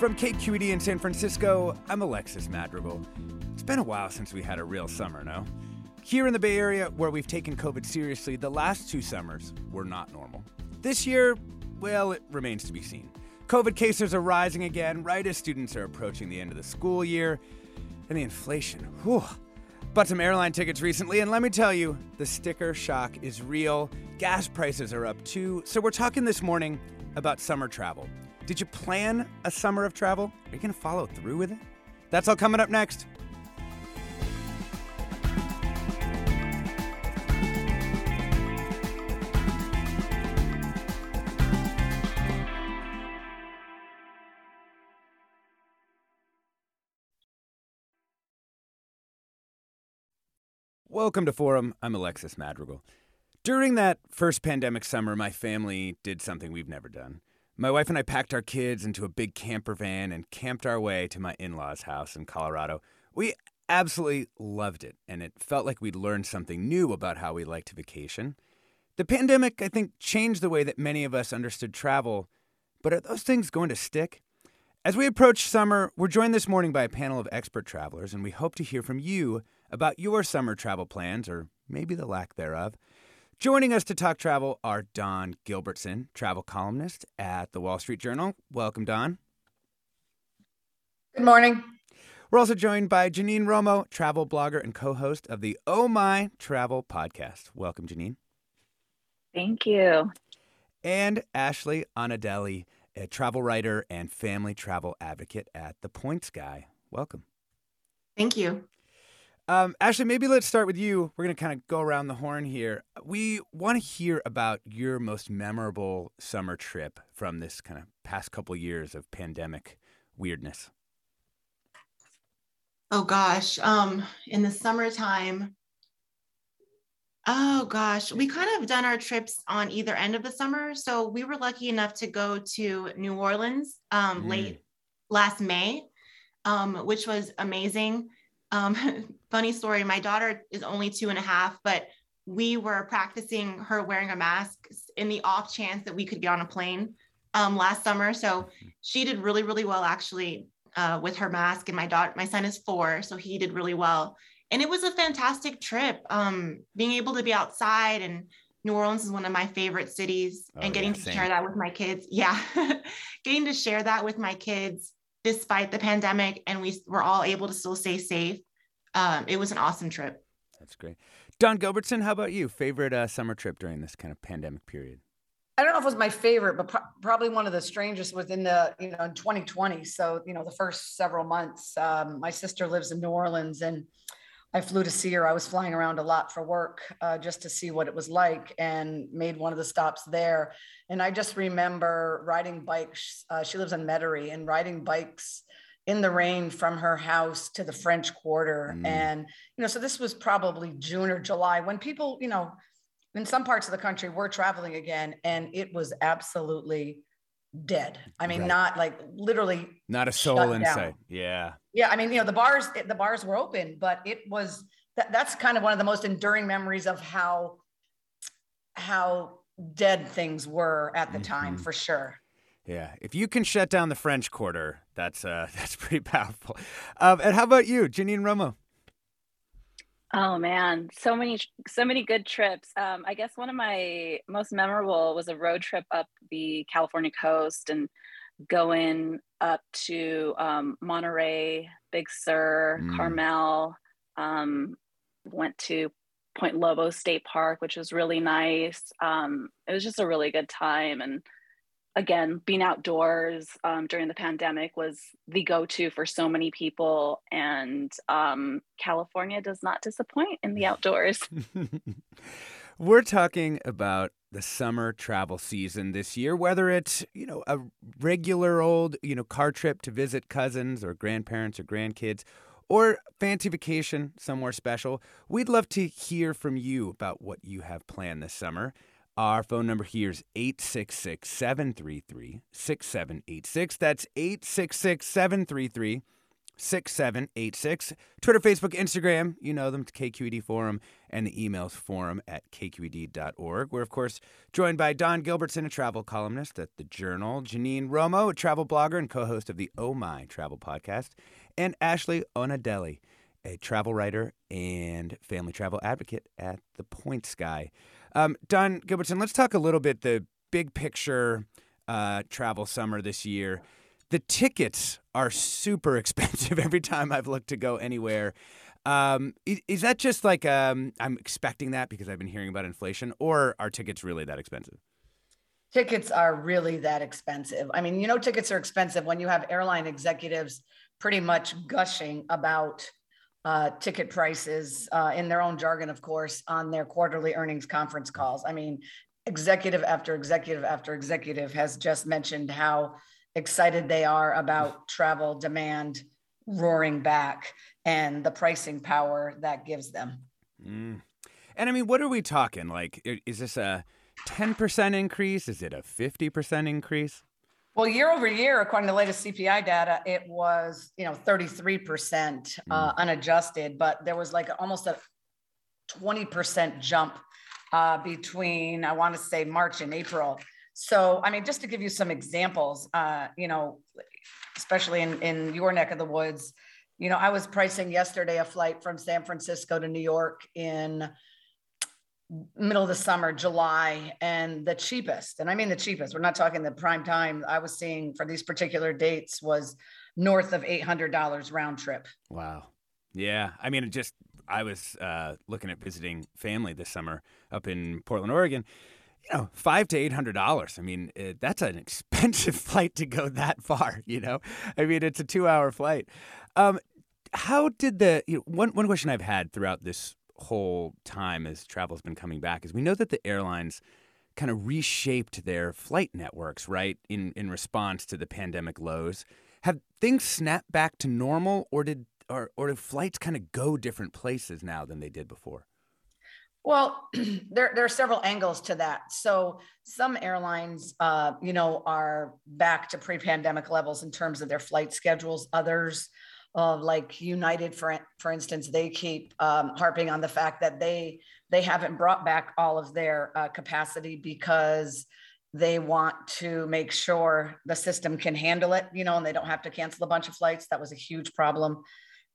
From KQED in San Francisco, I'm Alexis Madrigal. It's been a while since we had a real summer, no? Here in the Bay Area, where we've taken COVID seriously, the last two summers were not normal. This year, well, it remains to be seen. COVID cases are rising again right as students are approaching the end of the school year. And the inflation, whew. Bought some airline tickets recently, and let me tell you, the sticker shock is real. Gas prices are up too. So, we're talking this morning about summer travel. Did you plan a summer of travel? Are you going to follow through with it? That's all coming up next. Welcome to Forum. I'm Alexis Madrigal. During that first pandemic summer, my family did something we've never done. My wife and I packed our kids into a big camper van and camped our way to my in law's house in Colorado. We absolutely loved it, and it felt like we'd learned something new about how we liked to vacation. The pandemic, I think, changed the way that many of us understood travel, but are those things going to stick? As we approach summer, we're joined this morning by a panel of expert travelers, and we hope to hear from you about your summer travel plans, or maybe the lack thereof. Joining us to talk travel are Dawn Gilbertson, travel columnist at the Wall Street Journal. Welcome, Dawn. Good morning. We're also joined by Janine Romo, travel blogger and co host of the Oh My Travel podcast. Welcome, Janine. Thank you. And Ashley Onadele, a travel writer and family travel advocate at The Points Guy. Welcome. Thank you. Um, Ashley, maybe let's start with you. We're going to kind of go around the horn here. We want to hear about your most memorable summer trip from this kind of past couple years of pandemic weirdness. Oh gosh, um, in the summertime. Oh gosh, we kind of done our trips on either end of the summer. So we were lucky enough to go to New Orleans um, mm. late last May, um, which was amazing. Um, funny story my daughter is only two and a half, but we were practicing her wearing a mask in the off chance that we could get on a plane um, last summer. So she did really, really well actually uh, with her mask. And my daughter, my son is four, so he did really well. And it was a fantastic trip. Um, being able to be outside and New Orleans is one of my favorite cities, oh, and getting yeah, to share that with my kids. Yeah, getting to share that with my kids despite the pandemic and we were all able to still stay safe. Um, it was an awesome trip. That's great. Dawn Gilbertson, how about you? Favorite uh, summer trip during this kind of pandemic period? I don't know if it was my favorite, but pro- probably one of the strangest was in the, you know, in 2020. So, you know, the first several months, um, my sister lives in New Orleans and I flew to see her. I was flying around a lot for work uh, just to see what it was like and made one of the stops there. And I just remember riding bikes. Uh, she lives in Metairie and riding bikes in the rain from her house to the French Quarter. Mm. And, you know, so this was probably June or July when people, you know, in some parts of the country we're traveling again and it was absolutely dead i mean Right. not like literally Not a soul in sight. Yeah. yeah i mean you know the bars the bars were open but it was that, that's kind of one of the most enduring memories of how how dead things were at the time Mhm. for sure Yeah. If you can shut down the French Quarter, that's uh that's pretty powerful. Um, and how about you, Janine Romo? Oh man, so many so many good trips. Um, I guess one of my most memorable was a road trip up the California coast and going up to um, Monterey, Big Sur, Mm. Carmel. Um, went to Point Lobos State Park, which was really nice. Um, it was just a really good time and again being outdoors um, during the pandemic was the go-to for so many people and um, california does not disappoint in the outdoors We're talking about the summer travel season this year, whether it's, you know, a regular old, you know, car trip to visit cousins or grandparents or grandkids or fancy vacation somewhere special. We'd love to hear from you about what you have planned this summer. Our phone number here is 866 733 6786. That's 866 733 6786. Twitter, Facebook, Instagram, you know them, KQED Forum, and the emails forum at kqed.org. We're, of course, joined by Dawn Gilbertson, a travel columnist at The Journal, Janine Romo, a travel blogger and co host of the Oh My Travel podcast, and Ashley Onadele, a travel writer and family travel advocate at The Points Guy. Um, Dawn Gilbertson, let's talk a little bit the big picture uh, travel summer this year. The tickets are super expensive every time I've looked to go anywhere. Um, is, is that just like um, I'm expecting that because I've been hearing about inflation, or are tickets really that expensive? tickets are really that expensive. I mean, you know, tickets are expensive when you have airline executives pretty much gushing about uh, ticket prices uh, in their own jargon, of course, on their quarterly earnings conference calls. I mean, executive after executive after executive has just mentioned how excited they are about travel demand roaring back and the pricing power that gives them. Mm. And I mean, what are we talking? Like, is this a 10% increase? Is it a 50% increase? Well, year over year, according to the latest CPI data, it was, you know, 33% uh, unadjusted, but there was like almost a 20% jump uh, between, I want to say March and April. So, I mean, just to give you some examples, uh, you know, especially in, in your neck of the woods, you know, I was pricing yesterday a flight from San Francisco to New York in middle of the summer, July, and the cheapest, and I mean the cheapest, we're not talking the prime time, I was seeing for these particular dates was north of $800 round trip. Wow. Yeah. I mean, it just, I was uh, looking at visiting family this summer up in Portland, Oregon. You know, five to eight hundred dollars. I mean, uh that's an expensive flight to go that far. You know, I mean, it's a two-hour flight. Um, how did the you know, one one question I've had throughout this whole time as travel's been coming back is we know that the airlines kind of reshaped their flight networks, right, in in response to the pandemic lows. Have things snapped back to normal, or did or or do flights kind of go different places now than they did before? Well, there, there are several angles to that. So some airlines, uh, you know, are back to pre-pandemic levels in terms of their flight schedules. Others, uh, like United, for for instance, they keep um, harping on the fact that they they haven't brought back all of their uh, capacity because they want to make sure the system can handle it, you know, and they don't have to cancel a bunch of flights. That was a huge problem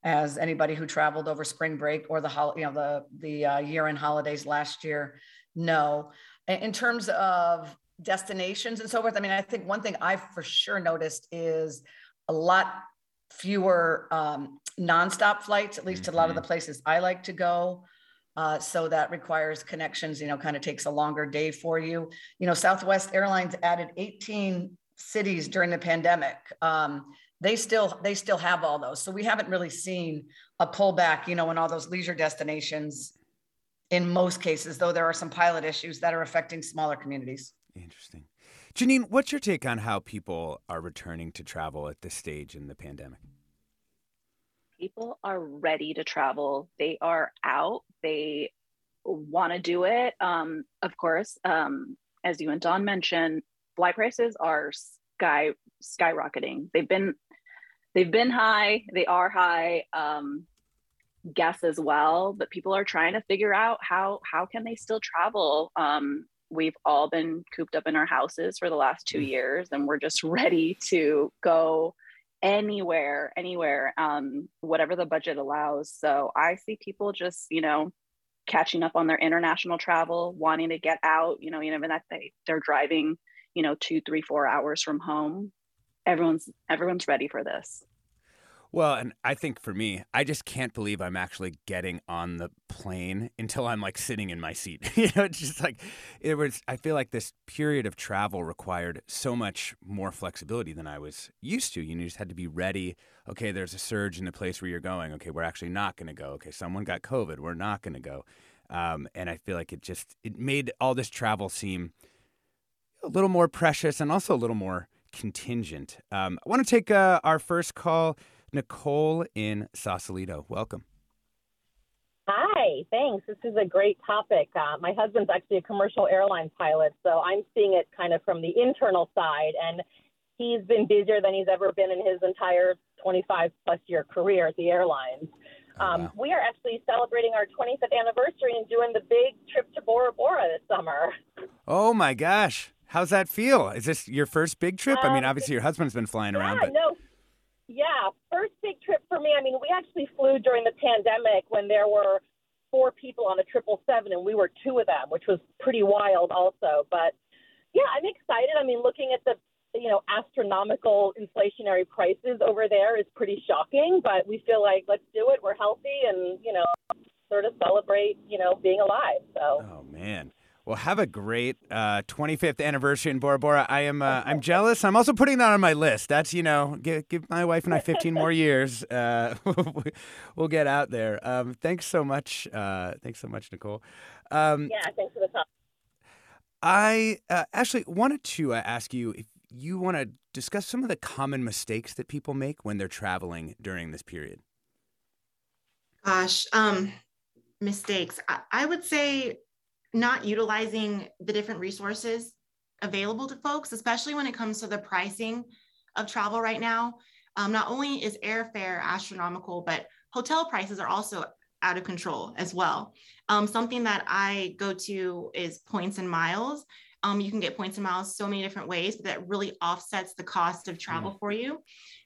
as anybody who traveled over spring break or the hol- you know the the uh, year-end holidays last year know in terms of destinations and so forth i mean i think one thing i've for sure noticed is a lot fewer um, nonstop flights at least to a lot of the places i like to go. Uh, so that requires connections you know kind of takes a longer day for you. You know southwest airlines added 18 cities during the pandemic. Um, they still they still have all those. So we haven't really seen a pullback you know in all those leisure destinations in most cases though there are some pilot issues that are affecting smaller communities. Interesting. Janine, what's your take on how people are returning to travel at this stage in the pandemic? people are ready to travel they are out they want to do it, um, of course, um, as you and Dawn mentioned, flight prices are sky skyrocketing. They've been they've been high. They are high. Um, gas as well, but people are trying to figure out how how can they still travel. Um, we've all been cooped up in our houses for the last two mm. years, and we're just ready to go anywhere, anywhere, um, whatever the budget allows. So I see people just, you know, catching up on their international travel, wanting to get out, you know, even that they they're driving, you know, two, three, four hours from home. Everyone's everyone's ready for this. Well, and I think for me, I just can't believe I'm actually getting on the plane until I'm like sitting in my seat. you know, it's just like it was. I feel like this period of travel required so much more flexibility than I was used to. You, just had to be ready. Okay, there's a surge in the place where you're going. Okay, we're actually not going to go. Okay, someone got COVID. We're not going to go. Um, and I feel like it just it made all this travel seem a little more precious and also a little more contingent. Um, I want to take uh, our first call. Nicole in Sausalito. Welcome. Hi, thanks. This is a great topic. Uh, my husband's actually a commercial airline pilot, so I'm seeing it kind of from the internal side. And he's been busier than he's ever been in his entire 25 plus year career at the airlines. Oh, um, wow. We are actually celebrating our 25th anniversary and doing the big trip to Bora Bora this summer. Oh my gosh. How's that feel? Is this your first big trip? Um, I mean, um, obviously your husband's been flying yeah, around. But... No, yeah, first big trip for me. I mean, we actually flew during the pandemic when there were four people on a triple seven, and we were two of them, which was pretty wild, also. But yeah, I'm excited. I mean, looking at the you know astronomical inflationary prices over there is pretty shocking, but we feel like let's do it. We're healthy, and you know, sort of celebrate you know being alive. So. Oh man. Well, have a great uh, 25th anniversary in Bora Bora. I am uh, I'm jealous. I'm also putting that on my list. That's you know, give, give my wife and I 15 more years. Uh, we'll get out there. Um, thanks so much. Uh, thanks so much, Nicole. Um, yeah, thanks for the time. I uh, actually wanted to uh, ask you if you want to discuss some of the common mistakes that people make when they're traveling during this period. Gosh, um, mistakes. I, I would say not utilizing the different resources available to folks, especially when it comes to the pricing of travel right now. Um, not only is airfare astronomical, but hotel prices are also out of control as well. Um, something that I go to is points and miles. Um, you can get points and miles so many different ways, but that really offsets the cost of travel mm. for you.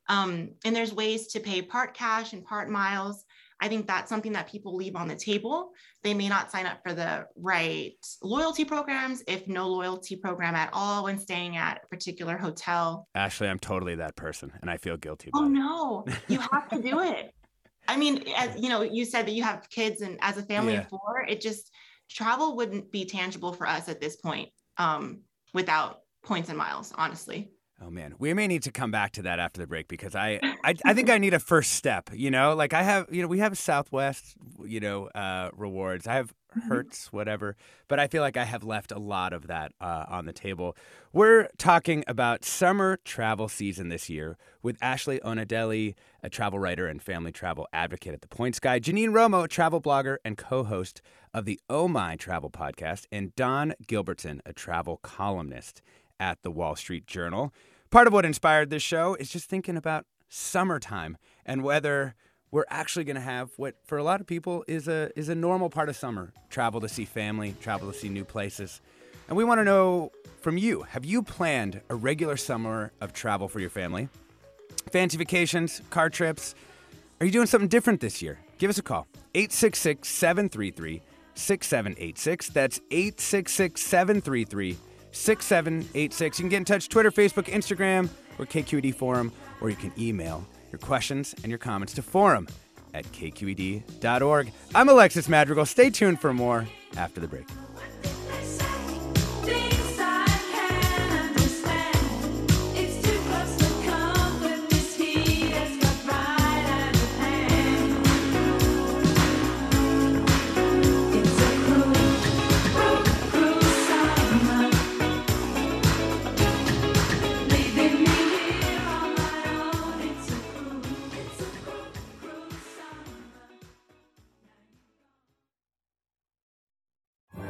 Um, and there's ways to pay part cash and part miles. I think that's something that people leave on the table. They may not sign up for the right loyalty programs, if no loyalty program at all when staying at a particular hotel. Ashley, I'm totally that person and I feel guilty. oh, no, you have to do it. I mean, as you know, you said that you have kids and as a family yeah. of four, it just travel wouldn't be tangible for us at this point um, without points and miles, honestly. Oh man, we may need to come back to that after the break because I, I, I think I need a first step. You know, like I have, you know, we have Southwest, you know, uh, rewards. I have mm-hmm. Hertz, whatever, but I feel like I have left a lot of that uh, on the table. We're talking about summer travel season this year with Ashley Onadele, a travel writer and family travel advocate at the Points Guy, Janine Romo, a travel blogger and co-host of the Oh My Travel podcast, and Dawn Gilbertson, a travel columnist at the Wall Street Journal. Part of what inspired this show is just thinking about summertime and whether we're actually going to have what for a lot of people is a is a normal part of summer. Travel to see family travel to see new places. And we want to know from you have you planned a regular summer of travel for your family? Fancy vacations car trips? Are you doing something different this year? Give us a call 866 733 6786 that's 866 733 6786. You can get in touch Twitter, Facebook, Instagram, or KQED Forum, or you can email your questions and your comments to forum at kqed.org. I'm Alexis Madrigal. Stay tuned for more after the break.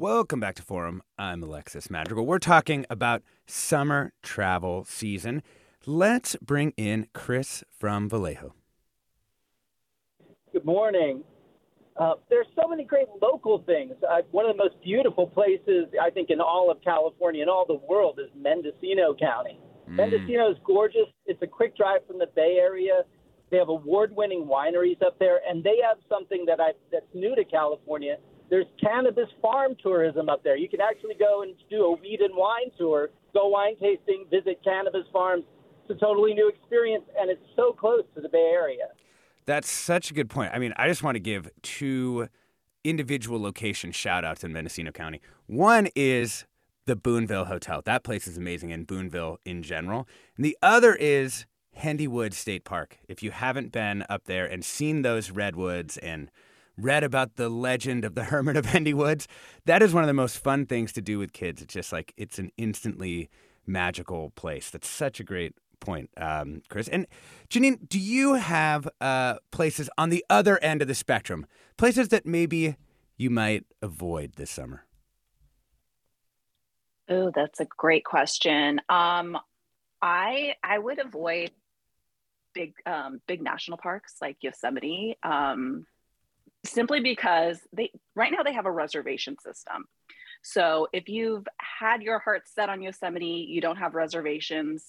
Welcome back to Forum. I'm Alexis Madrigal. We're talking about summer travel season. Let's bring in Chris from Vallejo. Good morning. Uh, there's so many great local things. Uh, one of the most beautiful places, I think, in all of California and all the world is Mendocino County. Mm. Mendocino is gorgeous. It's a quick drive from the Bay Area. They have award-winning wineries up there, and they have something that I that's new to California there's cannabis farm tourism up there. You can actually go and do a weed and wine tour, go wine tasting, visit cannabis farms. It's a totally new experience, and it's so close to the Bay Area. That's such a good point. I mean, I just want to give two individual location shout outs in Mendocino County. One is the Boonville Hotel. That place is amazing in Boonville in general. And the other is Hendy Woods State Park. If you haven't been up there and seen those redwoods and read about the legend of the Hermit of Hendy Woods. That is one of the most fun things to do with kids. It's just like it's an instantly magical place. That's such a great point, um, Chris. And Janine, do you have uh, places on the other end of the spectrum, places that maybe you might avoid this summer? Oh, that's a great question. Um, I I would avoid big um, big national parks like Yosemite. Um, simply because they right now they have a reservation system. So if you've had your heart set on Yosemite, you don't have reservations,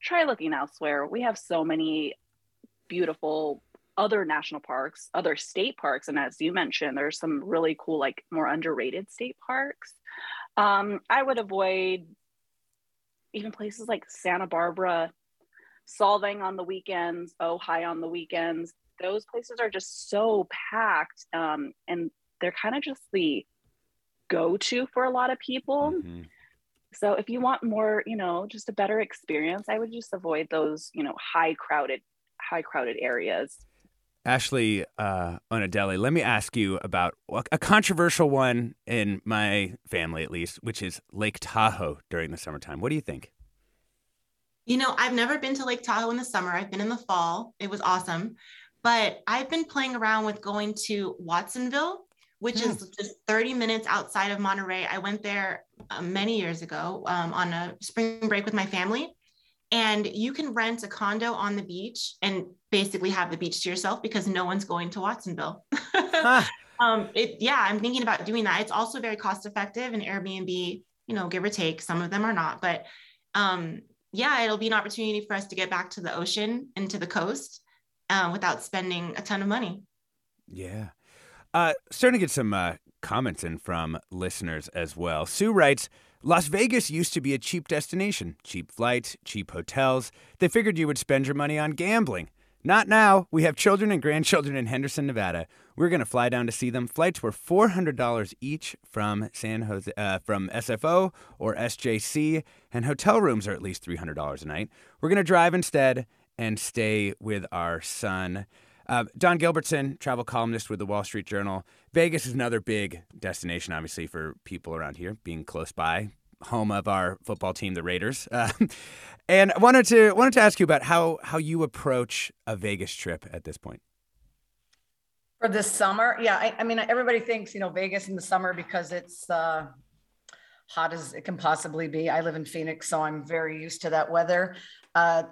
try looking elsewhere. We have so many beautiful other national parks, other state parks, and as you mentioned, there's some really cool, like more underrated state parks. Um, I would avoid even places like Santa Barbara, Solvang on the weekends, Ojai on the weekends those places are just so packed um, and they're kind of just the go-to for a lot of people mm-hmm. so if you want more you know just a better experience i would just avoid those you know high crowded high crowded areas Ashley uh, Onadele, let me ask you about a controversial one in my family, at least, which is Lake Tahoe during the summertime. What do you think? You know, I've never been to Lake Tahoe in the summer. I've been in the fall. It was awesome. But I've been playing around with going to Watsonville, which mm. is just 30 minutes outside of Monterey. I went there uh, many years ago um, on a spring break with my family. And you can rent a condo on the beach and basically have the beach to yourself because no one's going to Watsonville. um, it, yeah, I'm thinking about doing that. It's also very cost effective and Airbnb, you know, give or take. Some of them are not, but um, yeah, it'll be an opportunity for us to get back to the ocean and to the coast uh, without spending a ton of money. Yeah. Uh, starting to get some uh, comments in from listeners as well. Sue writes Las Vegas used to be a cheap destination, cheap flights, cheap hotels. They figured you would spend your money on gambling. Not now. We have children and grandchildren in Henderson, Nevada. We're going to fly down to see them. Flights were $400 each from San Jose, uh, from SFO or SJC, and hotel rooms are at least $300 a night. We're going to drive instead and stay with our son. Uh, Dawn Gilbertson, travel columnist with the Wall Street Journal. Vegas is another big destination, obviously, for people around here, being close by, home of our football team, the Raiders. Uh, and I wanted to wanted to ask you about how how you approach a Vegas trip at this point. For this summer, yeah, I, I mean, everybody thinks you know Vegas in the summer because it's uh, hot as it can possibly be. I live in Phoenix, so I'm very used to that weather. Uh,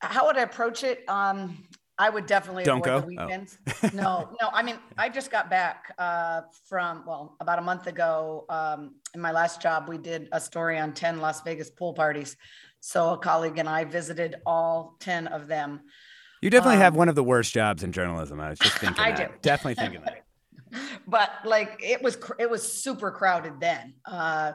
how would I approach it? Um, I would definitely Don't avoid go? the Oh. no, no. I mean, I just got back uh, from well, about a month ago. Um, in my last job, we did a story on ten Las Vegas pool parties. So a colleague and I visited all ten of them. You definitely have Um, one of the worst jobs in journalism. I was just thinking I that. do. Definitely thinking that. but like it was it was super crowded then uh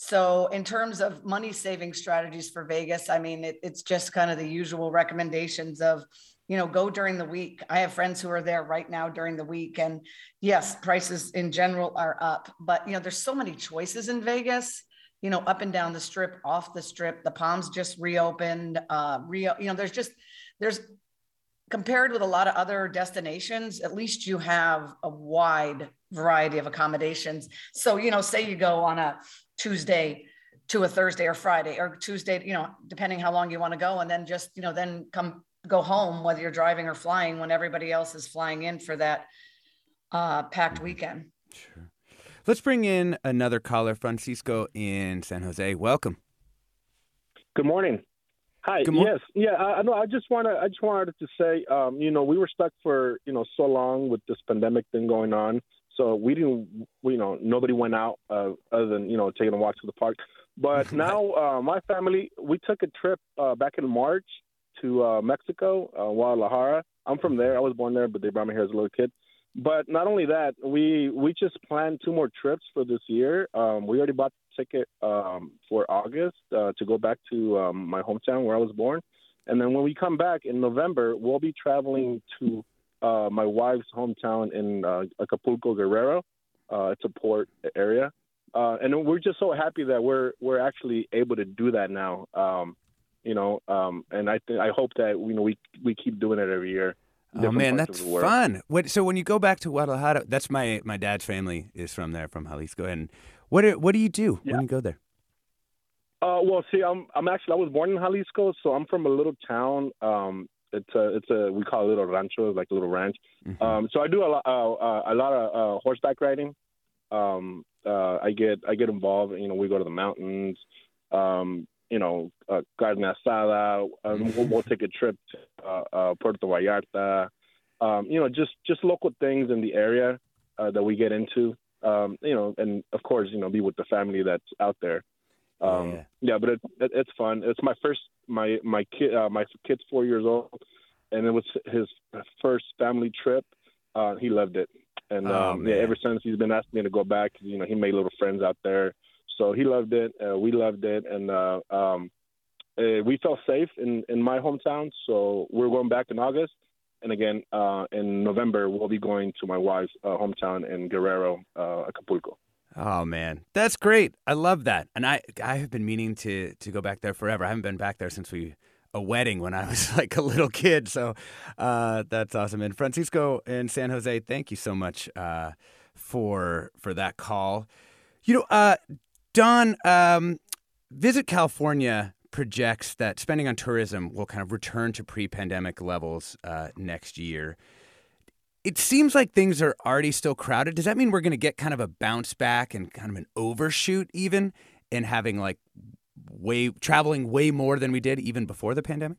so in terms of money saving strategies for vegas i mean it, it's just kind of the usual recommendations of you know go during the week. I have friends who are there right now during the week and yes prices in general are up but you know there's so many choices in vegas you know up and down the strip off the strip. The palms just reopened uh rio you know there's just there's compared with a lot of other destinations, at least you have a wide variety of accommodations. So, you know, say you go on a Tuesday to a Thursday or Friday or Tuesday, you know, depending how long you want to go, and then just, you know, then come go home, whether you're driving or flying when everybody else is flying in for that uh, packed weekend. Sure. Let's bring in another caller, Francisco in San Jose. Welcome. Good morning. Hi. Good morning. Yes. Yeah. I, I know. I just want to. I just wanted to say. Um, you know, we were stuck for you know so long with this pandemic thing going on. So we didn't. We, you know, nobody went out uh, other than you know taking a walk to the park. But now, uh, my family, we took a trip uh, back in March to uh, Mexico, uh, Guadalajara. I'm from there. I was born there, but they brought me here as a little kid. But not only that, we we just planned two more trips for this year. Um, we already bought ticket um, for August uh, to go back to um, my hometown where I was born, and then when we come back in November, we'll be traveling to uh, my wife's hometown in uh, Acapulco, Guerrero. Uh, it's a port area, uh, and we're just so happy that we're we're actually able to do that now. Um, you know, um, and I th- I hope that you know we we keep doing it every year. Oh man, that's of the world. fun. So when you go back to Guadalajara, that's my my dad's family is from there, from Jalisco. And what do, what do you do Yeah. when you go there? Uh, well, see, I'm I'm actually I was born in Jalisco, so I'm from a little town. Um, it's a it's a we call it a little rancho, like a little ranch. Mhm. Um, so I do a lot uh, uh, a lot of uh, horseback riding. Um, uh, I get I get involved. You know, we go to the mountains. Um, you know, uh, carne asada. Um, we'll, we'll take a trip to uh, uh, Puerto Vallarta. Um, you know, just just local things in the area uh, that we get into. Um, you know, and of course, you know, be with the family that's out there. Um, Yeah. yeah. but it, it, it's fun. It's my first my my kid uh, my kid's four years old, and it was his first family trip. Uh, he loved it, and Oh, um, yeah, ever since he's been asking me to go back. You know, he made little friends out there, so he loved it. Uh, we loved it, and uh, um, uh, we felt safe in in my hometown. So we're going back in August. And again, uh, in November, we'll be going to my wife's uh, hometown in Guerrero, uh, Acapulco. Oh man, that's great. I love that. And I I have been meaning to to go back there forever. I haven't been back there since we a wedding when I was like a little kid. So uh, that's awesome. And Francisco in San Jose, thank you so much uh, for for that call. You know, uh, Dawn, um, Visit California projects that spending on tourism will kind of return to pre-pandemic levels uh, next year. It seems like things are already still crowded. Does that mean we're going to get kind of a bounce back and kind of an overshoot even in having like way traveling way more than we did even before the pandemic?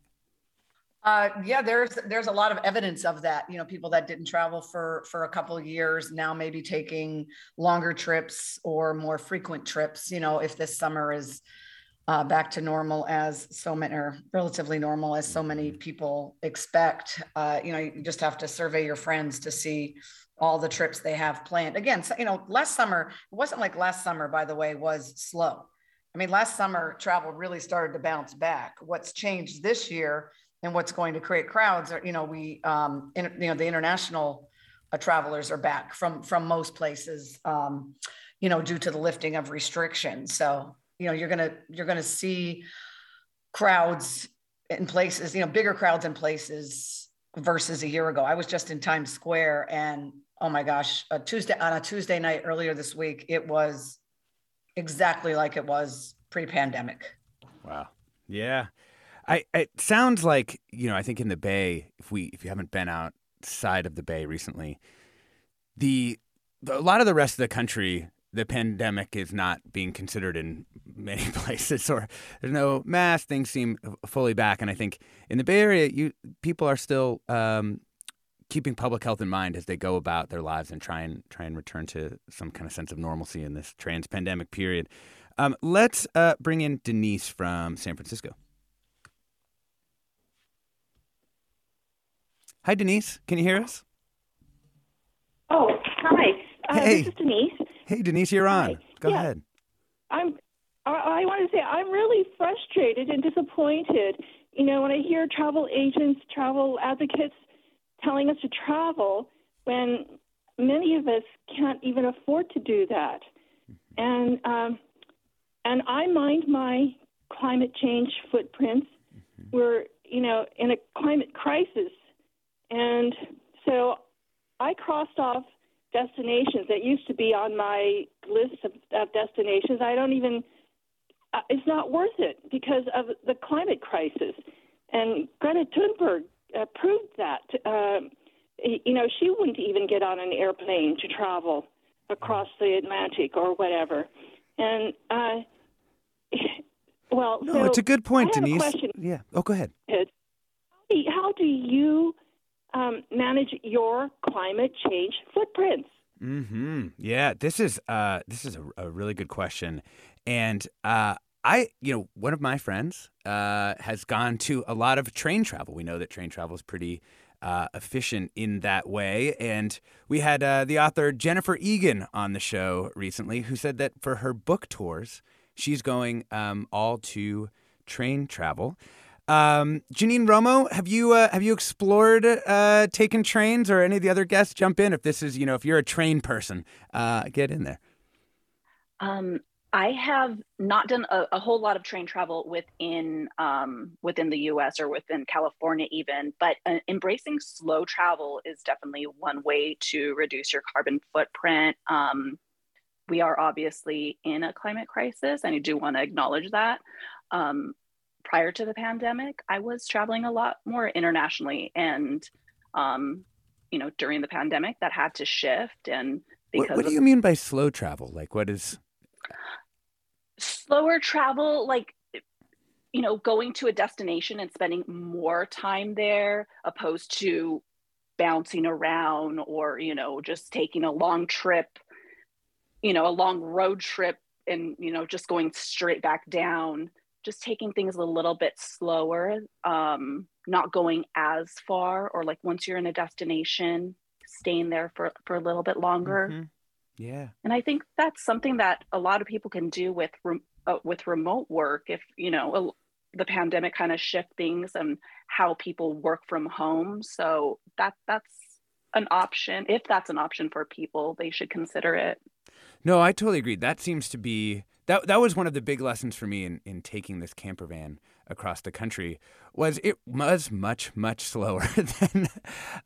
Uh, yeah, there's there's a lot of evidence of that. You know, people that didn't travel for for a couple of years now maybe taking longer trips or more frequent trips. You know, if this summer is uh, back to normal as so many or relatively normal as so many people expect. Uh, you know, you just have to survey your friends to see all the trips they have planned. Again, so, you know, last summer it wasn't like last summer. By the way, was slow. I mean, last summer travel really started to bounce back. What's changed this year and what's going to create crowds are, you know, we, um, in, you know, the international uh, travelers are back from from most places, um, you know, due to the lifting of restrictions. So, you know, you're gonna you're gonna see crowds in places, you know, bigger crowds in places versus a year ago. I was just in Times Square, and oh my gosh, a Tuesday on a Tuesday night earlier this week, it was exactly like it was pre-pandemic. Wow. Yeah. I it sounds like, you know, I think in the Bay, if we if you haven't been outside of the Bay recently, the, the a lot of the rest of the country, the pandemic is not being considered in many places, or there's no mask. Things seem fully back, and I think in the Bay Area, you people are still um, keeping public health in mind as they go about their lives and try and try and return to some kind of sense of normalcy in this trans-pandemic period. Um, let's uh, bring in Denise from San Francisco. Hi, Denise. Can you hear us? Oh, hi. Uh, Hey. This is Denise. Hey, Denise, you're on. Hi. Go Yeah. ahead. I'm. I, I want to say I'm really frustrated and disappointed. You know, when I hear travel agents, travel advocates telling us to travel, when many of us can't even afford to do that, and um, and I mind my climate change footprints. We're you know in a climate crisis, and so I crossed off destinations that used to be on my list of, of destinations. I don't even, uh, it's not worth it because of the climate crisis. And Greta Thunberg uh, proved that. Um, y- you know, she wouldn't even get on an airplane to travel across the Atlantic or whatever. And, uh, well, No, so it's a good point, I have Denise. A question. Yeah. Oh, go ahead. How do- How do you um, manage your climate change footprints? Hmm. Yeah. This is uh this is a, a really good question, and uh I you know one of my friends uh has gone to a lot of train travel. We know that train travel is pretty. Uh, efficient in that way. And we had uh, the author Jennifer Egan on the show recently who said that for her book tours, she's going um, all to train travel. Um, Janine Romo, have you uh, have you explored uh, taking trains, or any of the other guests jump in if this is you know if you're a train person, uh, get in there. Um, I have not done a, a whole lot of train travel within um, within the U.S. or within California, even. But uh, embracing slow travel is definitely one way to reduce your carbon footprint. Um, we are obviously in a climate crisis, and I do want to acknowledge that. Um, prior to the pandemic, I was traveling a lot more internationally, and um, you know, during the pandemic, that had to shift. And What, because what do of you mean by slow travel? Like what is? Slower travel like you know going to a destination and spending more time there opposed to bouncing around or you know just taking a long trip you know a long road trip and you know just going straight back down just taking things a little bit slower um not going as far or like once you're in a destination staying there for for a little bit longer Mhm. Yeah. and I think that's something that a lot of people can do with rem- uh, with remote work. If you know a, the pandemic kind of shift things and how people work from home, so that that's an option. If that's an option for people, they should consider it. No, I totally agree. That seems to be that that was one of the big lessons for me in, in taking this camper van across the country was it was much much slower than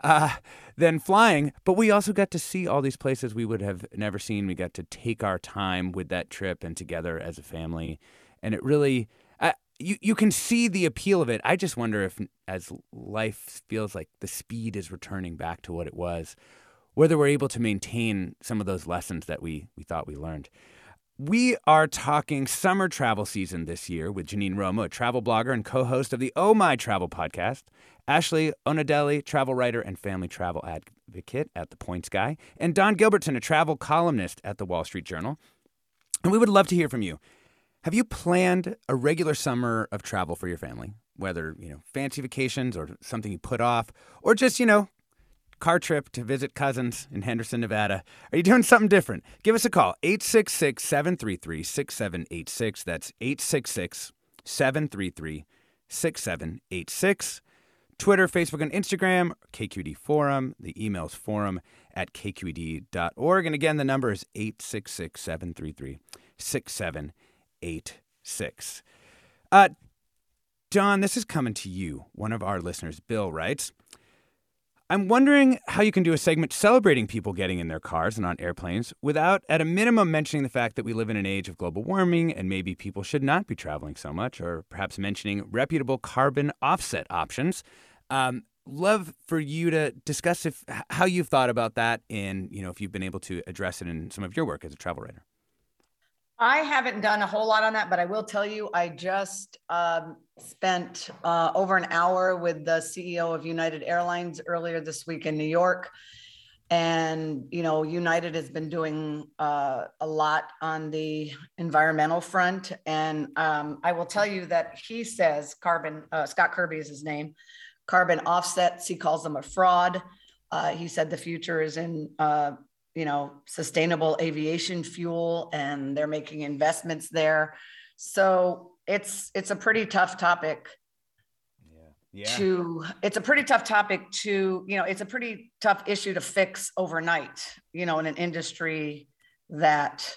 uh, than flying, but we also got to see all these places we would have never seen. We got to take our time with that trip and together as a family, and it really. You, you can see the appeal of it. I just wonder if, as life feels like the speed is returning back to what it was, whether we're able to maintain some of those lessons that we, we thought we learned. We are talking summer travel season this year with Janine Romo, a travel blogger and co host of the Oh My Travel podcast, Ashley Onadele, travel writer and family travel advocate at The Points Guy, and Dawn Gilbertson, a travel columnist at The Wall Street Journal. And we would love to hear from you. Have you planned a regular summer of travel for your family? Whether, you know, fancy vacations or something you put off, or just, you know, car trip to visit cousins in Henderson, Nevada. Are you doing something different? Give us a call, 866 733 6786. That's 866 733 6786. Twitter, Facebook, and Instagram, KQED Forum. The email's forum at kqed.org. And again, the number is 866 733 6786. Uh, Dawn, this is coming to you. One of our listeners, Bill, writes I'm wondering how you can do a segment celebrating people getting in their cars and on airplanes without, at a minimum, mentioning the fact that we live in an age of global warming and maybe people should not be traveling so much, or perhaps mentioning reputable carbon offset options. Um, love for you to discuss if how you've thought about that and you know if you've been able to address it in some of your work as a travel writer. I haven't done a whole lot on that, but I will tell you, I just um, spent uh, over an hour with the CEO of United Airlines earlier this week in New York. And, you know, United has been doing uh, a lot on the environmental front. And um, I will tell you that he says carbon, uh, Scott Kirby is his name, carbon offsets, he calls them a fraud. Uh, he said the future is in uh, you know, sustainable aviation fuel and they're making investments there. So it's it's a pretty tough topic. Yeah. To it's a pretty tough topic to, you know, it's a pretty tough issue to fix overnight, you know, in an industry that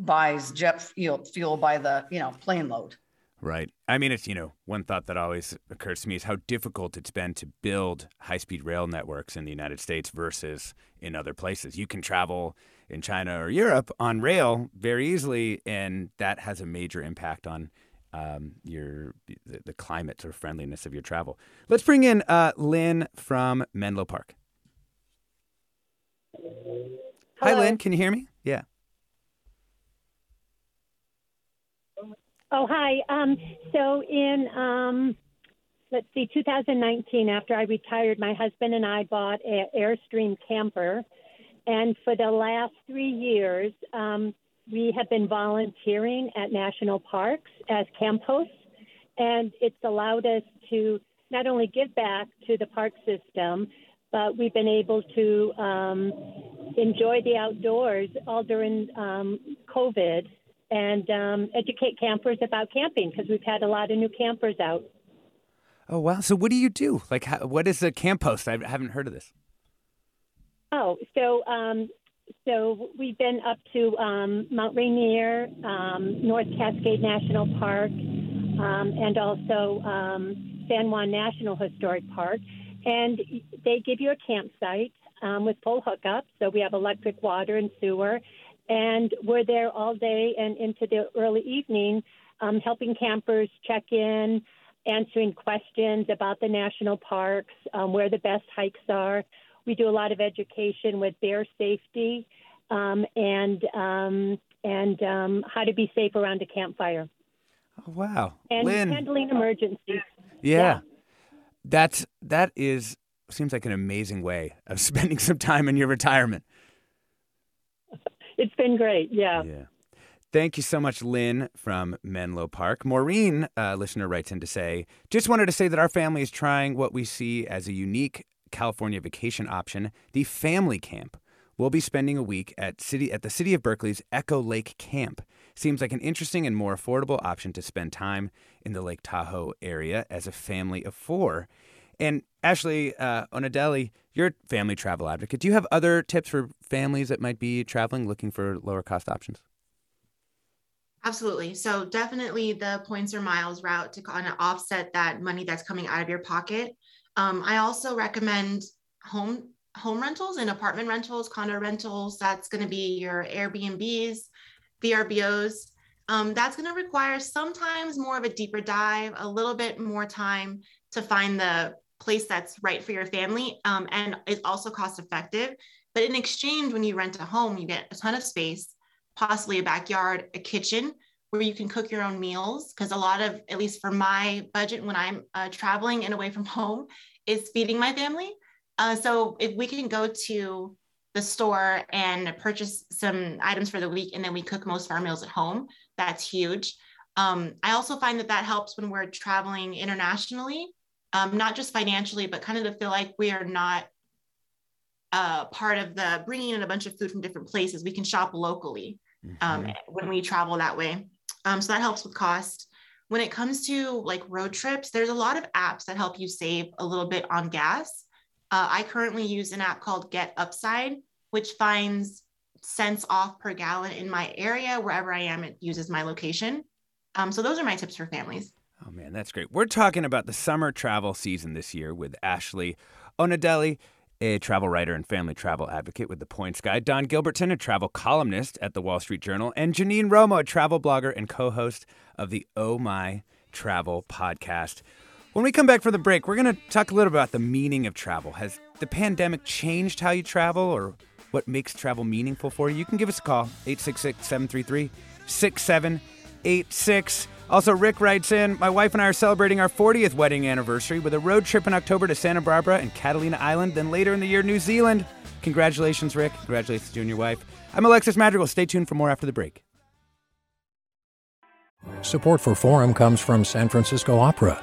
buys jet fuel, fuel by the, you know, plane load. Right. I mean, it's, you know, one thought that always occurs to me is how difficult it's been to build high speed rail networks in the United States versus in other places. You can travel in China or Europe on rail very easily, and that has a major impact on um, your the, the, climate or friendliness of your travel. Let's bring in uh, Lynn from Menlo Park. Hello. Hi, Lynn. Can you hear me? Yeah. Oh, hi. Um, so in, um, let's see, 2019, after I retired, my husband and I bought an Airstream camper. And for the last three years, um, we have been volunteering at national parks as camp hosts. And it's allowed us to not only give back to the park system, but we've been able to um, enjoy the outdoors all during um, COVID and um, educate campers about camping because we've had a lot of new campers out. Oh wow! So what do you do? Like, how, what is a camp host? I haven't heard of this. Oh, so um, so we've been up to um, Mount Rainier, um, North Cascade National Park, um, and also um, San Juan National Historic Park, and they give you a campsite um, with full hookup. So we have electric water and sewer, and we're there all day and into the early evening, um, helping campers check in, answering questions about the national parks, um, where the best hikes are. We do a lot of education with bear safety um, and um, and um, how to be safe around a campfire. Oh, wow, and Lynn. handling emergencies. Yeah. yeah, that's that is seems like an amazing way of spending some time in your retirement it's been great. Yeah. Yeah. Thank you so much, Lynn from Menlo Park. Maureen, uh, listener, writes in to say, just wanted to say that our family is trying what we see as a unique California vacation option, the family camp. We'll be spending a week at city at the City of Berkeley's Echo Lake Camp. Seems like an interesting and more affordable option to spend time in the Lake Tahoe area as a family of four. And Ashley uh, Onadele, you're a family travel advocate. Do you have other tips for families that might be traveling looking for lower cost options? Absolutely. So definitely the points or miles route to kind of offset that money that's coming out of your pocket. Um, I also recommend home home rentals and apartment rentals, condo rentals. That's going to be your Airbnbs, VRBOs. Um, that's going to require sometimes more of a deeper dive, a little bit more time to find the place that's right for your family um, and is also cost effective. But in exchange, when you rent a home, you get a ton of space, possibly a backyard, a kitchen where you can cook your own meals. Because a lot of, at least for my budget when I'm uh, traveling and away from home, is feeding my family. Uh, so if we can go to the store and purchase some items for the week and then we cook most of our meals at home, that's huge. Um, I also find that that helps when we're traveling internationally um, not just financially, but kind of to feel like we are not uh, part of the bringing in a bunch of food from different places. We can shop locally um, mm-hmm. when we travel that way. Um, so that helps with cost. When it comes to like road trips, there's a lot of apps that help you save a little bit on gas. Uh, I currently use an app called Get Upside, which finds cents off per gallon in my area. Wherever I am, it uses my location. Um, so those are my tips for families. Oh, man, that's great. We're talking about the summer travel season this year with Ashley Onadele, a travel writer and family travel advocate with The Points Guy, Dawn Gilbertson, a travel columnist at the Wall Street Journal, and Janine Romo, a travel blogger and co host of the Oh My Travel podcast. When we come back for the break, we're going to talk a little about the meaning of travel. Has the pandemic changed how you travel, or what makes travel meaningful for you, you can give us a call 866 733 6786. Also, Rick writes in My wife and I are celebrating our 40th wedding anniversary with a road trip in October to Santa Barbara and Catalina Island, then later in the year, New Zealand. Congratulations, Rick. Congratulations to your wife. I'm Alexis Madrigal. Stay tuned for more after the break. Support for Forum comes from San Francisco Opera.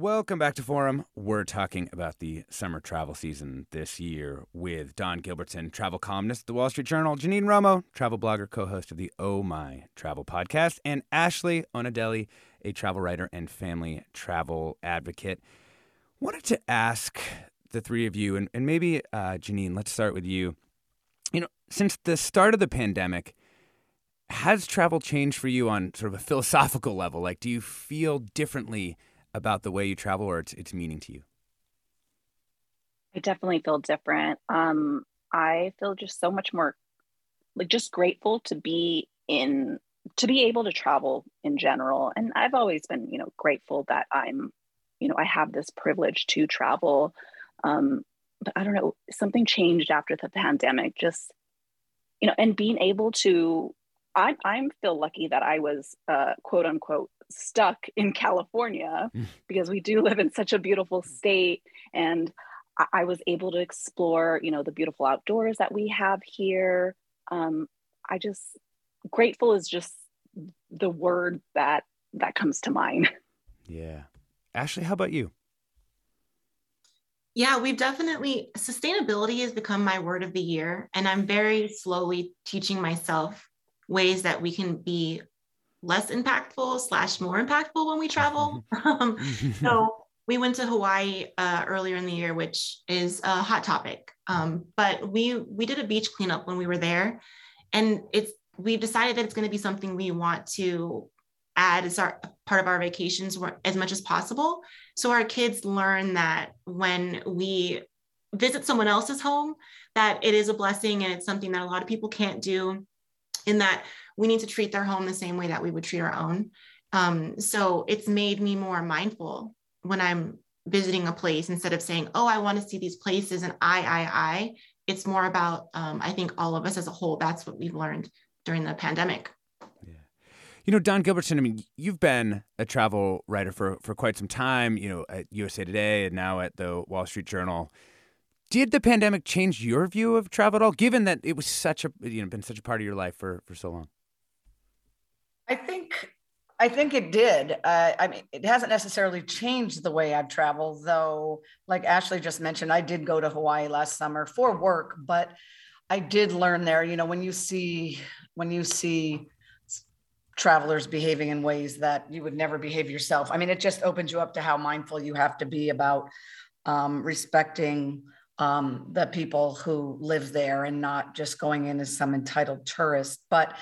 Welcome back to Forum. We're talking about the summer travel season this year with Dawn Gilbertson, travel columnist at the Wall Street Journal, Janine Romo, travel blogger, co host of the Oh My Travel podcast, and Ashley Onadele, a travel writer and family travel advocate. Wanted to ask the three of you, and, and maybe uh, Janine, let's start with you. You know, since the start of the pandemic, has travel changed for you on sort of a philosophical level? Like, do you feel differently? About the way you travel or its, its meaning to you? I definitely feel different. Um, I feel just so much more like just grateful to be in to be able to travel in general. And I've always been, you know, grateful that I'm, you know, I have this privilege to travel. Um, but I don't know, something changed after the pandemic, just, you know, and being able to I I feel lucky that I was uh, quote unquote stuck in California mm. because we do live in such a beautiful state and I, I was able to explore you know the beautiful outdoors that we have here. Um, I just grateful is just the word that that comes to mind. Yeah, Ashley, how about you? Yeah, we've definitely sustainability has become my word of the year, and I'm very slowly teaching myself ways that we can be less impactful slash more impactful when we travel. um, so we went to Hawaii uh, earlier in the year, which is a hot topic. Um, but we we did a beach cleanup when we were there, and it's we've decided that it's going to be something we want to add as our part of our vacations as much as possible. So our kids learn that when we visit someone else's home, that it is a blessing and it's something that a lot of people can't do in that we need to treat their home the same way that we would treat our own. Um, so it's made me more mindful when I'm visiting a place instead of saying, oh, I want to see these places and I, I, I. It's more about, um, I think all of us as a whole, that's what we've learned during the pandemic. Yeah. You know, Dawn Gilbertson, I mean, you've been a travel writer for, for quite some time, you know, at USA Today and now at the Wall Street Journal. Did the pandemic change your view of travel at all, given that it was such a you know been such a part of your life for for so long? I think I think it did. Uh, I mean, it hasn't necessarily changed the way I've traveled, though. Like Ashley just mentioned, I did go to Hawaii last summer for work, but I did learn there. You know, when you see when you see travelers behaving in ways that you would never behave yourself, I mean, it just opens you up to how mindful you have to be about um, respecting um, the people who live there and not just going in as some entitled tourist. But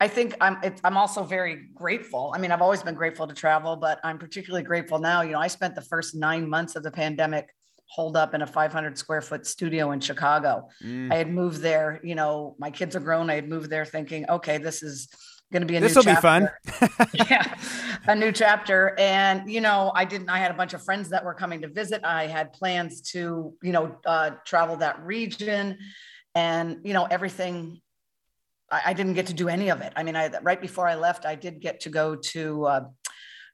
I think I'm I'm also very grateful. I mean, I've always been grateful to travel, but I'm particularly grateful now. You know, I spent the first nine months of the pandemic holed up in a 500 square foot studio in Chicago. Mm. I had moved there. You know, my kids are grown. I had moved there thinking, okay, this is going to be a this will be fun. yeah a new chapter. And you know i didn't i had a bunch of friends that were coming to visit. I had plans to you know uh, travel that region. And you know everything I, I, didn't get to do any of it. I mean i right before i left i did get to go to uh,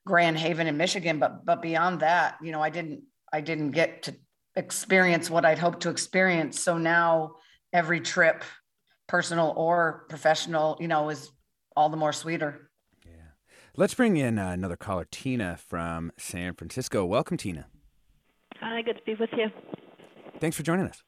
grand haven in michigan. But but beyond that you know i didn't i didn't get to experience what i'd hoped to experience. So now every trip personal or professional, you know, is all the more sweeter. Yeah. Let's bring in uh, another caller, Tina from San Francisco. Welcome, Tina. Hi, good to be with you. Thanks for joining us.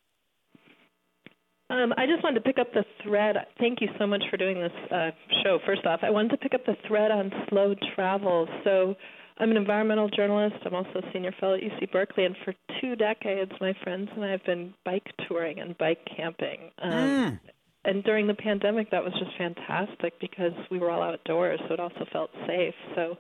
Um, I just wanted to pick up the thread. Thank you so much for doing this uh, show. First off, I wanted to pick up the thread on slow travel. So, I'm an environmental journalist. I'm also a senior fellow at UC Berkeley, and for two decades, my friends and I have been bike touring and bike camping. Um, mm. And during the pandemic, that was just fantastic because we were all outdoors, so it also felt safe. So,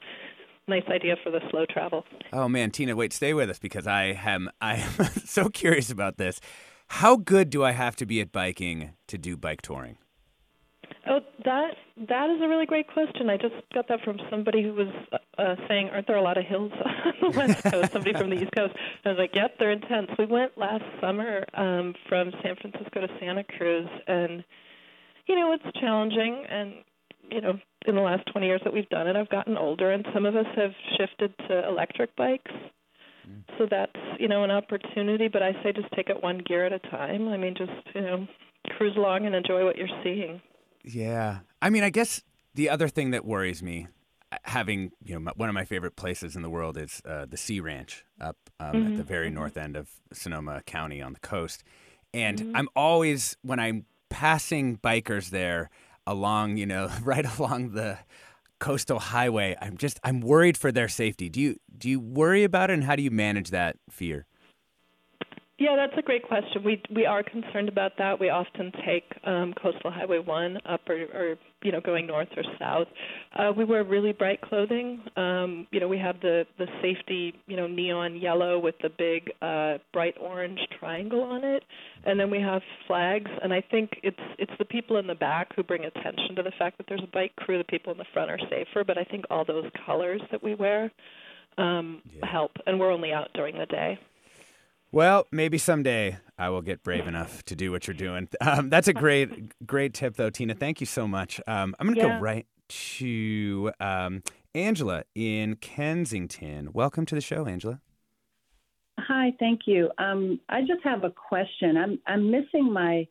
nice idea for the slow travel. Oh man, Tina, wait, stay with us because I am I am so curious about this. How good do I have to be at biking to do bike touring? Oh, that that is a really great question. I just got that from somebody who was uh, saying, "Aren't there a lot of hills on the west coast?" somebody from the east coast. I was like, "Yep, they're intense." We went last summer um, from San Francisco to Santa Cruz, and you know it's challenging. And you know, in the last 20 years that we've done it, I've gotten older, and some of us have shifted to electric bikes. Mm. So that's you know an opportunity, but I say just take it one gear at a time. I mean, just you know cruise along and enjoy what you're seeing. Yeah. I mean, I guess the other thing that worries me, uh, having you know one of my favorite places in the world is uh, the Sea Ranch up um, mm-hmm. at the very mm-hmm. north end of Sonoma County on the coast, and mm-hmm. I'm always when I'm passing bikers there along, you know, right along the coastal highway, I'm just I'm worried for their safety. Do you do you worry about it, and how do you manage that fear? Yeah, that's a great question. We we are concerned about that. We often take um, Coastal Highway One up or, or you know going north or south. Uh, we wear really bright clothing. Um, you know, we have the the safety you know neon yellow with the big uh, bright orange triangle on it, and then we have flags. And I think it's it's the people in the back who bring attention to the fact that there's a bike crew. The people in the front are safer, but I think all those colors that we wear um, yeah. help. And we're only out during the day. Well, maybe someday I will get brave enough to do what you're doing. Um, that's a great, great tip, though, Tina. Thank you so much. Um, I'm going to yeah. go right to um, Angela in Kensington. Welcome to the show, Angela. Hi, thank you. Um, I just have a question. I'm I'm missing my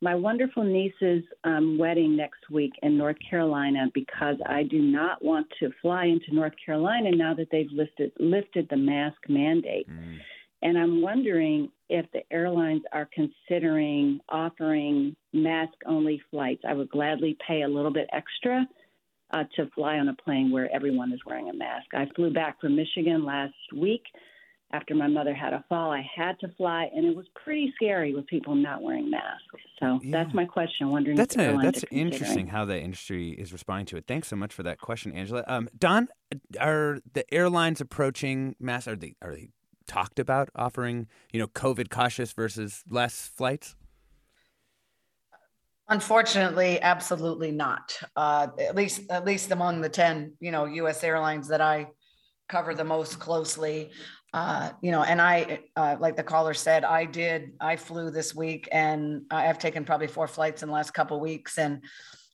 my wonderful niece's um, wedding next week in North Carolina because I do not want to fly into North Carolina now that they've lifted lifted the mask mandate. Mm. And I'm wondering if the airlines are considering offering mask only flights. I would gladly pay a little bit extra uh, to fly on a plane where everyone is wearing a mask. I flew back from Michigan last week after my mother had a fall. I had to fly, and it was pretty scary with people not wearing masks. So yeah. that's my question. wondering that's a, that's interesting how the industry is responding to it. Thanks so much for that question, Angela. Um, Dawn, are the airlines approaching mass? Are they are they talked about offering, you know, COVID cautious versus less flights? Unfortunately, absolutely not. Uh, at least, at least among the ten, you know, U.S. airlines that I cover the most closely. Uh, you know, and I, uh, like the caller said, I did. I flew this week, and I've taken probably four flights in the last couple weeks, and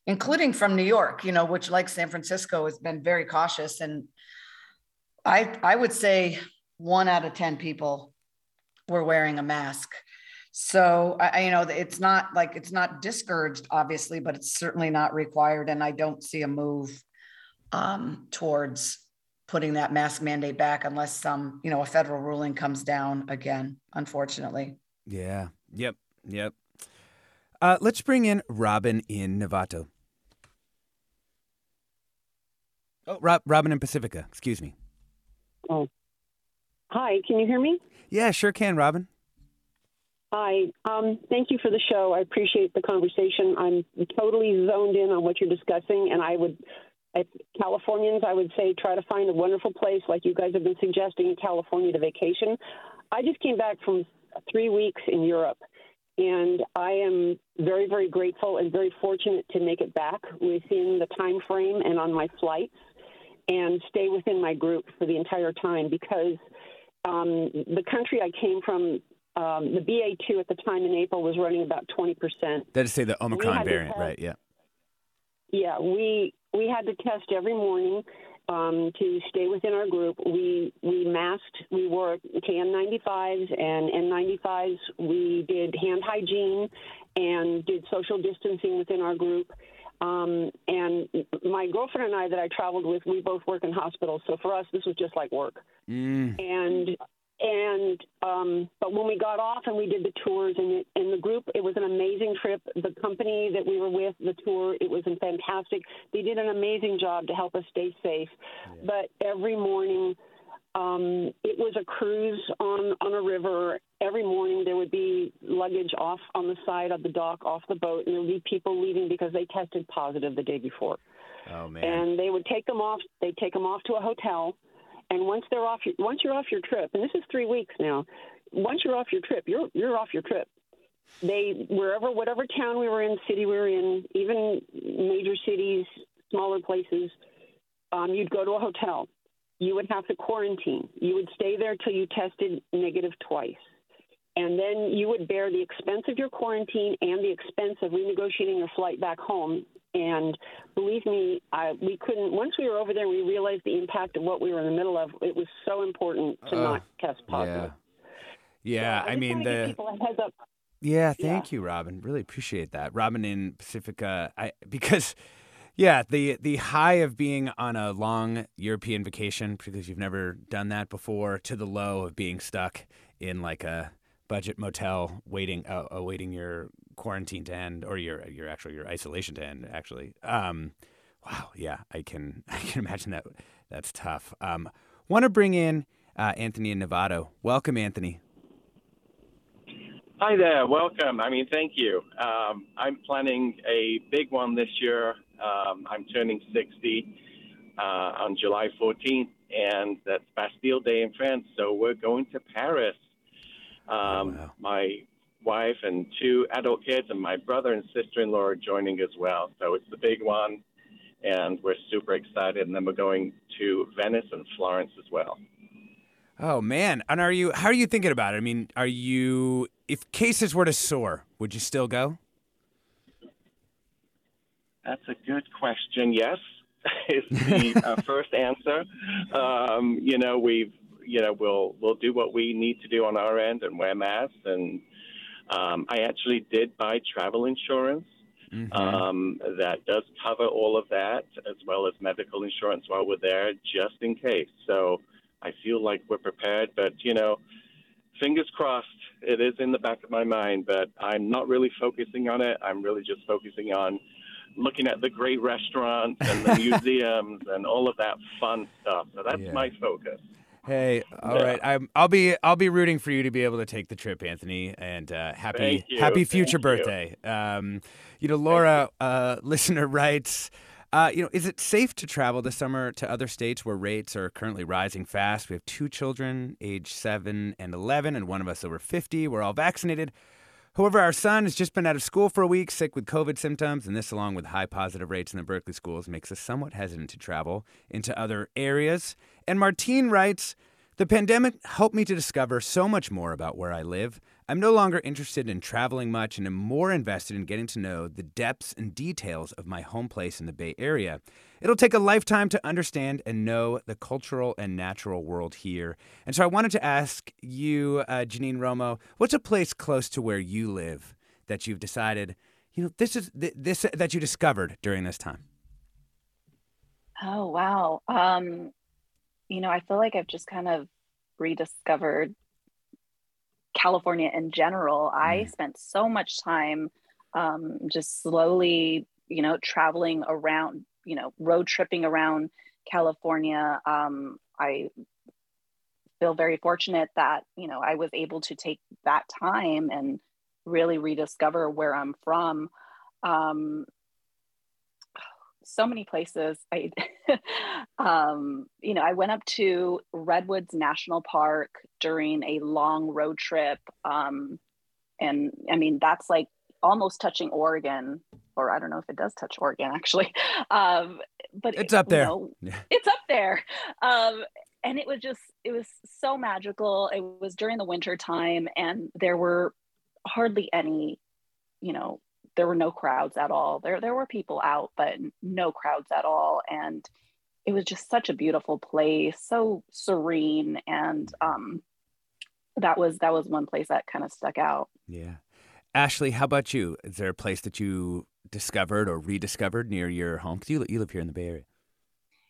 including from New York. You know, which like San Francisco has been very cautious, and I, I would say one out of 10 people were wearing a mask. So I, you know, it's not like it's not discouraged, obviously, but it's certainly not required. And I don't see a move um, towards putting that mask mandate back unless some, you know, a federal ruling comes down again, unfortunately. Yeah. Yep. Yep. Uh, let's bring in Robin in Novato. Oh, Rob, Robin in Pacifica. Excuse me. Oh, Hi, can you hear me? Yeah, sure can, Robin. Hi. Um, thank you for the show. I appreciate the conversation. I'm totally zoned in on what you're discussing, and I would, if Californians, I would say try to find a wonderful place like you guys have been suggesting in California to vacation. I just came back from three weeks in Europe, and I am very, very grateful and very fortunate to make it back within the time frame and on my flights and stay within my group for the entire time because – um, the country I came from, um, the BA2 at the time in April was running about 20%. That is say the Omicron variant, test, right? Yeah. Yeah, we we had to test every morning um, to stay within our group. We we masked, we wore KN95s and N95s. We did hand hygiene, and did social distancing within our group. Um, and my girlfriend and I that I traveled with, we both work in hospitals. So for us, this was just like work. Mm. And and um, but when we got off and we did the tours and in the group, it was an amazing trip. The company that we were with, the tour, it was fantastic. They did an amazing job to help us stay safe. But every morning, um, it was a cruise on on a river. Every morning there would be luggage off on the side of the dock, off the boat, and there would be people leaving because they tested positive the day before. Oh man. And they would take them off. They take them off to a hotel and once they're off, your, once you're off your trip, and this is three weeks now, once you're off your trip, you're you're off your trip. They wherever whatever town we were in, city we were in, even major cities, smaller places, um, you'd go to a hotel. You would have to quarantine. You would stay there till you tested negative twice. And then you would bear the expense of your quarantine and the expense of renegotiating your flight back home and believe me, I, we couldn't. Once we were over there, we realized the impact of what we were in the middle of. It was so important to Uh, not test positive. Yeah. Yeah, So I, just mean the people a heads up. Yeah, thank you, Robin. Really appreciate that. Robin in Pacifica, I because yeah, the the high of being on a long European vacation because you've never done that before to the low of being stuck in like a budget motel waiting uh, awaiting your quarantine to end or your your actual your isolation to end actually. Um wow, yeah, I can I can imagine that that's tough. Um want to bring in uh, Anthony in Novato. Welcome Anthony. Hi there, welcome. I mean, thank you. Um, I'm planning a big one this year. Um, I'm turning 60 uh, on July 14th, and that's Bastille Day in France. So we're going to Paris. Um, My wife and two adult kids, and my brother and sister in law are joining as well. So it's the big one, and we're super excited. And then we're going to Venice and Florence as well. Oh man, and are you? How are you thinking about it? I mean, are you? If cases were to soar, would you still go? That's a good question. Yes, is the uh, first answer. Um, you know, we've you know we'll we'll do what we need to do on our end and wear masks. And um, I actually did buy travel insurance um, that does cover all of that, as well as medical insurance while we're there, just in case. So I feel like we're prepared. But you know, fingers crossed. It is in the back of my mind, but I'm not really focusing on it. I'm really just focusing on looking at the great restaurants and the museums and all of that fun stuff. So that's Yeah. my focus. Hey, all Yeah. right. I'm, I'll be I'll be rooting for you to be able to take the trip, Anthony, and uh, happy Thank you. happy Thank future you. birthday. Um, you know, Laura, uh, listener writes. Uh, you know, is it safe to travel this summer to other states where rates are currently rising fast? We have two children, age seven and 11, and one of us over 50. We're all vaccinated. However, our son has just been out of school for a week, sick with COVID symptoms, and this, along with high positive rates in the Berkeley schools, makes us somewhat hesitant to travel into other areas. And Martine writes The pandemic helped me to discover so much more about where I live. I'm no longer interested in traveling much and am more invested in getting to know the depths and details of my home place in the Bay Area. It'll take a lifetime to understand and know the cultural and natural world here. And so I wanted to ask you, uh, Janine Romo, what's a place close to where you live that you've decided, you know, this is th- this that you discovered during this time? Oh, wow. Um, you know, I feel like I've just kind of rediscovered California in general. I spent so much time um, just slowly, you know, traveling around, you know, road tripping around California. Um, I feel very fortunate that, you know, I was able to take that time and really rediscover where I'm from. Um, so many places. I, um, you know, I went up to Redwoods National Park during a long road trip, um, and I mean that's like almost touching Oregon, or I don't know if it does touch Oregon actually, um, but It's it- up there. you know, it's up there. Um, and it was just, it was so magical. It was during the winter time, and there were hardly any, you know, there were no crowds at all. There, there were people out, but no crowds at all. And it was just such a beautiful place, so serene. And um, that was that was one place that kind of stuck out. Yeah. Ashley, how about you? Is there a place that you discovered or rediscovered near your home? Because you, you live here in the Bay Area.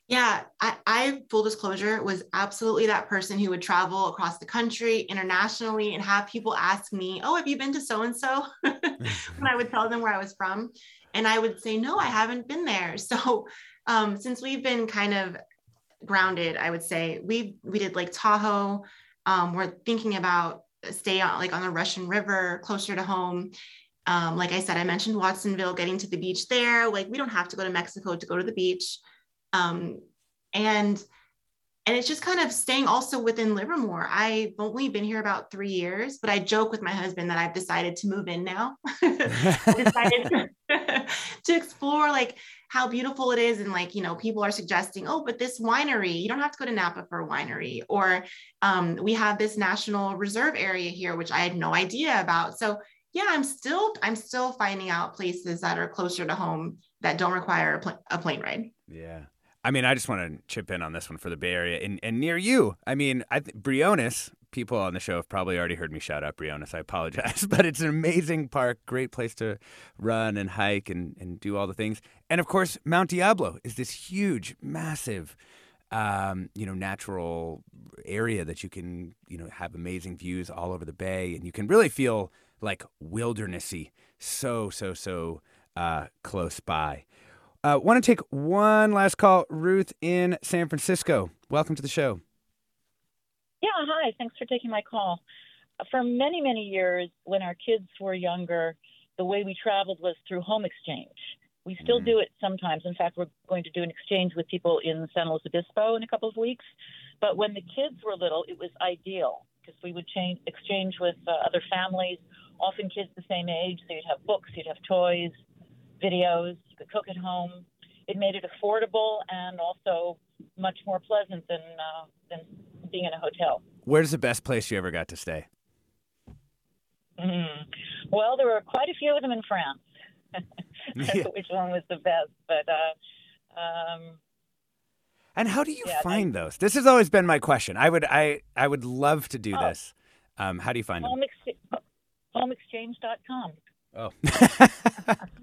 Yeah, I, I full disclosure was absolutely that person who would travel across the country internationally and have people ask me, "Oh, have you been to so and so?" when I would tell them where I was from, and I would say, "No, I haven't been there." So, um, since we've been kind of grounded, I would say we we did Lake Tahoe. Um, we're thinking about stay on like on the Russian River, closer to home. Um, like I said, I mentioned Watsonville, getting to the beach there. Like we don't have to go to Mexico to go to the beach um, and and it's just kind of staying also within Livermore. I've only been here about three years, but I joke with my husband that I've decided to move in now. decided to explore like how beautiful it is. And like, you know, people are suggesting, oh, but this winery, you don't have to go to Napa for a winery. Or um, we have this national reserve area here, which I had no idea about. So yeah, I'm still, I'm still finding out places that are closer to home that don't require a, pl- a plane ride. Yeah. I mean, I just want to chip in on this one for the Bay Area and, and near you. I mean, I th- Briones, people on the show have probably already heard me shout out Briones. I apologize, but it's an amazing park, great place to run and hike and, and do all the things. And of course, Mount Diablo is this huge, massive, um, you know, natural area that you can, you know, have amazing views all over the bay, and you can really feel like wildernessy, so so so uh, close by. Uh, Want to take one last call. Ruth in San Francisco. Welcome to the show. Yeah, hi. Thanks for taking my call. For many, many years, when our kids were younger, the way we traveled was through home exchange. We still do it sometimes. In fact, we're going to do an exchange with people in San Luis Obispo in a couple of weeks. But when the kids were little, it was ideal because we would change, exchange with uh, other families, often kids the same age. So you'd have books, you'd have toys, videos, could cook at home. It made it affordable and also much more pleasant than uh, than being in a hotel. Where's the best place you ever got to stay? Mm. Well, there were quite a few of them in France. Yeah. Which one was the best? But uh, um, And how do you Yeah, find those? This has always been my question. I would I I would love to do Oh. this. Um, how do you find them? home ex- homeexchange.com. Oh.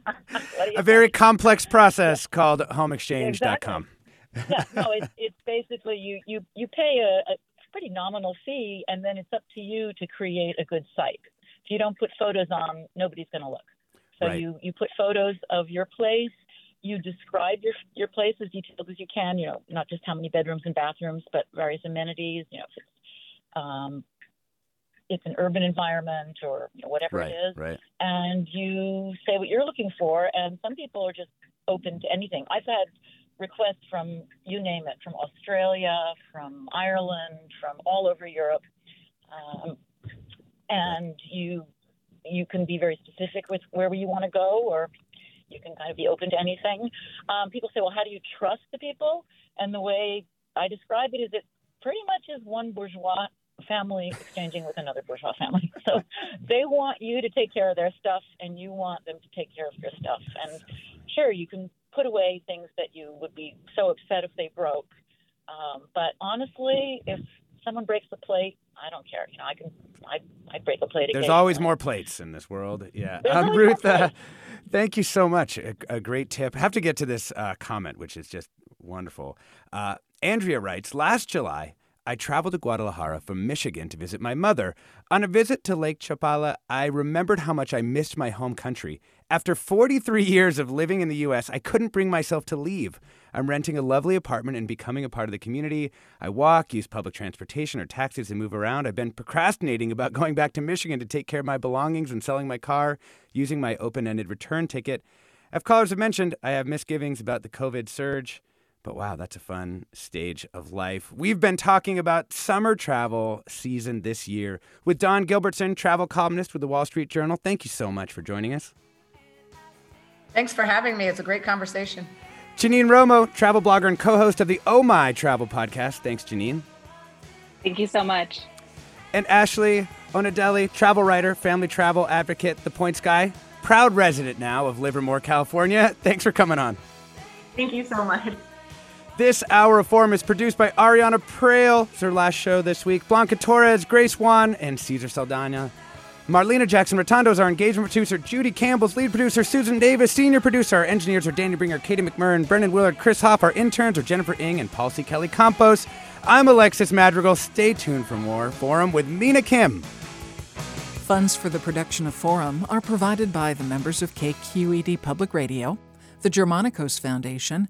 What do you A very complex process called homeexchange.com. yeah, no, it's it's basically you you you pay a, a pretty nominal fee, and then it's up to you to create a good site. If you don't put photos on, nobody's going to look. So Right. you you put photos of your place. You describe your your place as detailed as you can. You know, not just how many bedrooms and bathrooms, but various amenities. You know, if it's um, it's an urban environment or you know, whatever Right, it is right. and you say what you're looking for. And some people are just open to anything. I've had requests from you name it, from Australia, from Ireland, from all over Europe, um, and you you can be very specific with where you want to go, or you can kind of be open to anything. Um, people say, well, how do you trust the people? And the way I describe it is it pretty much is one bourgeois family exchanging with another bourgeois family. So they want you to take care of their stuff, and you want them to take care of your stuff. And sure, you can put away things that you would be so upset if they broke. Um, but honestly, if someone breaks the plate, I don't care. You know, I can I I break a plate. There's always more plates in this world. Yeah. Um, Ruth, uh, thank you so much. A, a great tip. I have to get to this uh, comment, which is just wonderful. Uh, Andrea writes Last July, I traveled to Guadalajara from Michigan to visit my mother. On a visit to Lake Chapala, I remembered how much I missed my home country. After 43 years of living in the U.S., I couldn't bring myself to leave. I'm renting a lovely apartment and becoming a part of the community. I walk, use public transportation or taxis and move around. I've been procrastinating about going back to Michigan to take care of my belongings and selling my car, using my open ended return ticket. As callers have mentioned, I have misgivings about the COVID surge. But wow, that's a fun stage of life. We've been talking about summer travel season this year with Dawn Gilbertson, travel columnist with the Wall Street Journal. Thank you so much for joining us. Thanks for having me. It's a great conversation. Janine Romo, travel blogger and co host of the Oh My Travel podcast. Thanks, Janine. Thank you so much. And Ashley Onadele, travel writer, family travel advocate, the Points Guy, proud resident now of Livermore, California. Thanks for coming on. Thank you so much. This hour of Forum is produced by Ariana Proehl. It's her last show this week. Blanca Torres, Grace Juan, and Cesar Saldana. Marlena Jackson Retondo is our engagement producer. Judy Campbell's lead producer. Susan Davis, senior producer. Our engineers are Danny Bringer, Katie McMurrin, Brendan Willard, Chris Hoff. Our interns are Jennifer Ing and Paul C. Kelly Campos. I'm Alexis Madrigal. Stay tuned for more Forum with Mina Kim. Funds for the production of Forum are provided by the members of KQED Public Radio, the Germanacos Foundation,